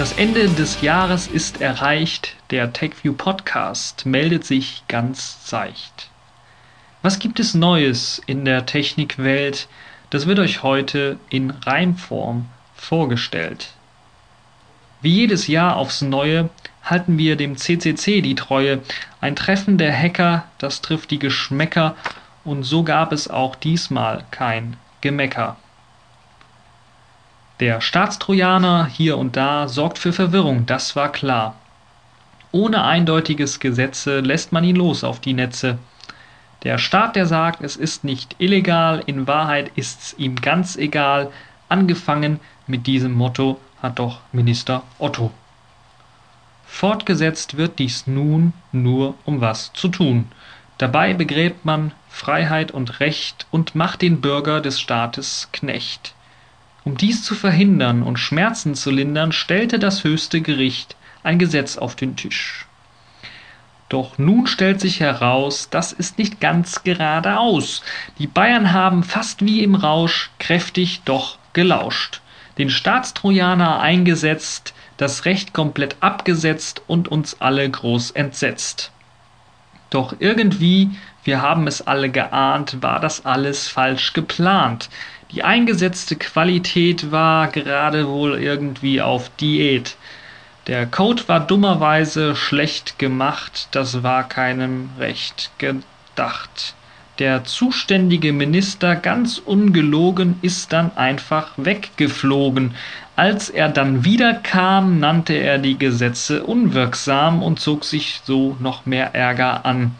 Ende des Jahres ist erreicht, der TechView Podcast meldet sich ganz seicht. Was gibt es Neues in der Technikwelt? Das wird euch heute in Reimform vorgestellt. Wie jedes Jahr aufs Neue halten wir dem CCC die Treue. Ein Treffen der Hacker, das trifft die Geschmäcker und so gab es auch diesmal kein Gemecker. Der Staatstrojaner hier und da sorgt für Verwirrung, das war klar. Ohne eindeutiges Gesetze lässt man ihn los auf die Netze. Der Staat, der sagt, es ist nicht illegal, in Wahrheit ist's ihm ganz egal, angefangen mit diesem Motto hat doch Minister Otto. Fortgesetzt wird dies nun nur, um was zu tun. Dabei begräbt man Freiheit und Recht und macht den Bürger des Staates Knecht. Um dies zu verhindern und Schmerzen zu lindern, stellte das höchste Gericht ein Gesetz auf den Tisch. Doch nun stellt sich heraus, das ist nicht ganz geradeaus. Die Bayern haben fast wie im Rausch kräftig doch gelauscht, den Staatstrojaner eingesetzt, das Recht komplett abgesetzt und uns alle groß entsetzt. Doch irgendwie, wir haben es alle geahnt, war das alles falsch geplant. Die eingesetzte Qualität war gerade wohl irgendwie auf Diät. Der Code war dummerweise schlecht gemacht, das war keinem recht gedacht. Der zuständige Minister, ganz ungelogen, ist dann einfach weggeflogen. Als er dann wiederkam, nannte er die Gesetze unwirksam und zog sich so noch mehr Ärger an.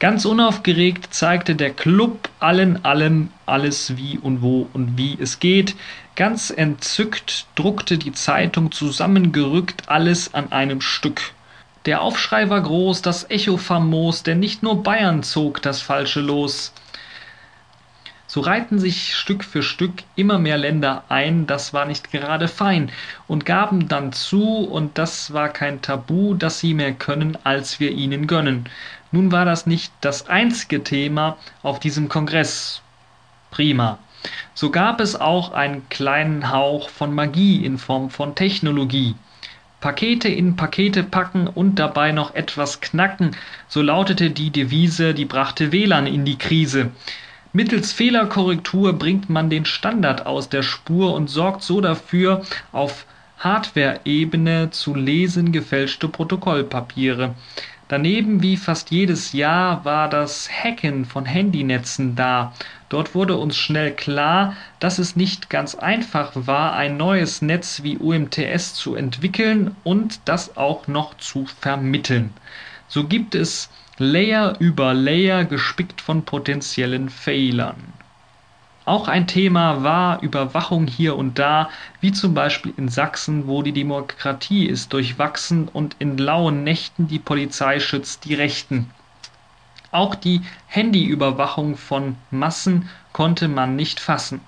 Ganz unaufgeregt zeigte der Club allen allem alles wie und wo und wie es geht. Ganz entzückt druckte die Zeitung zusammengerückt alles an einem Stück. Der Aufschrei war groß, das Echo famos, denn nicht nur Bayern zog das Falsche los. So reihten sich Stück für Stück immer mehr Länder ein, das war nicht gerade fein, und gaben dann zu, und das war kein Tabu, dass sie mehr können, als wir ihnen gönnen. Nun war das nicht das einzige Thema auf diesem Kongress. Prima. So gab es auch einen kleinen Hauch von Magie in Form von Technologie. Pakete in Pakete packen und dabei noch etwas knacken, so lautete die Devise, die brachte WLAN in die Krise. Mittels Fehlerkorrektur bringt man den Standard aus der Spur und sorgt so dafür, auf Hardware-Ebene zu lesen gefälschte Protokollpapiere. Daneben wie fast jedes Jahr war das Hacken von Handynetzen da. Dort wurde uns schnell klar, dass es nicht ganz einfach war, ein neues Netz wie UMTS zu entwickeln und das auch noch zu vermitteln. So gibt es Layer über Layer gespickt von potenziellen Fehlern. Auch ein Thema war Überwachung hier und da, wie zum Beispiel in Sachsen, wo die Demokratie ist durchwachsen und in lauen Nächten die Polizei schützt die Rechten. Auch die Handyüberwachung von Massen konnte man nicht fassen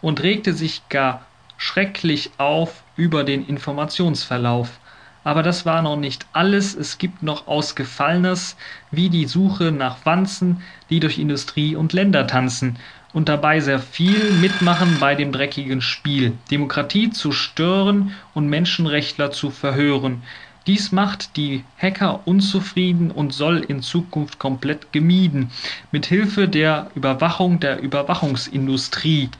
und regte sich gar schrecklich auf über den Informationsverlauf. Aber das war noch nicht alles, es gibt noch Ausgefallenes, wie die Suche nach Wanzen, die durch Industrie und Länder tanzen und dabei sehr viel mitmachen bei dem dreckigen Spiel, Demokratie zu stören und Menschenrechtler zu verhören. Dies macht die Hacker unzufrieden und soll in Zukunft komplett gemieden, mit Hilfe der Überwachung der Überwachungsindustrie.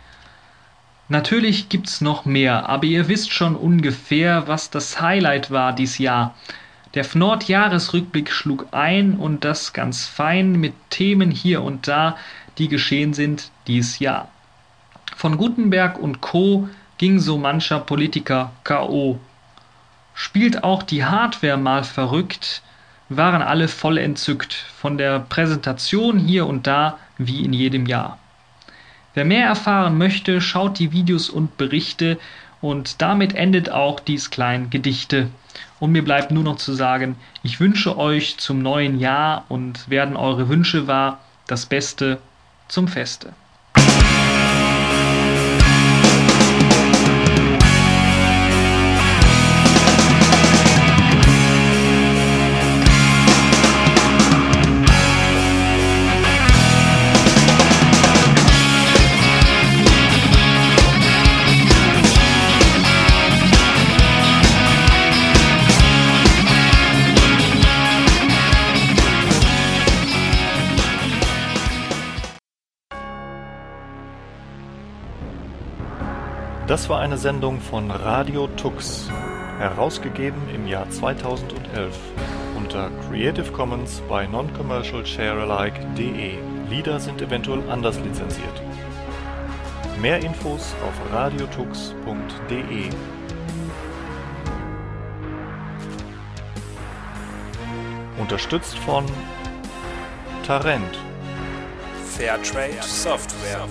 Natürlich gibt's noch mehr, aber ihr wisst schon ungefähr, was das Highlight war dies Jahr. Der Fnord-Jahresrückblick schlug ein und das ganz fein mit Themen hier und da, die geschehen sind dies Jahr. Von Gutenberg und Co. ging so mancher Politiker K.O. Spielt auch die Hardware mal verrückt, waren alle voll entzückt von der Präsentation hier und da wie in jedem Jahr. Wer mehr erfahren möchte, schaut die Videos und Berichte und damit endet auch dies kleine Gedichte. Und mir bleibt nur noch zu sagen, ich wünsche euch zum neuen Jahr und werden eure Wünsche wahr, das Beste zum Feste. Das war eine Sendung von Radio Tux, herausgegeben im Jahr 2011 unter Creative Commons bei noncommercialsharealike.de. Lieder sind eventuell anders lizenziert. Mehr Infos auf radiotux.de. Unterstützt von Tarent. Fairtrade Software.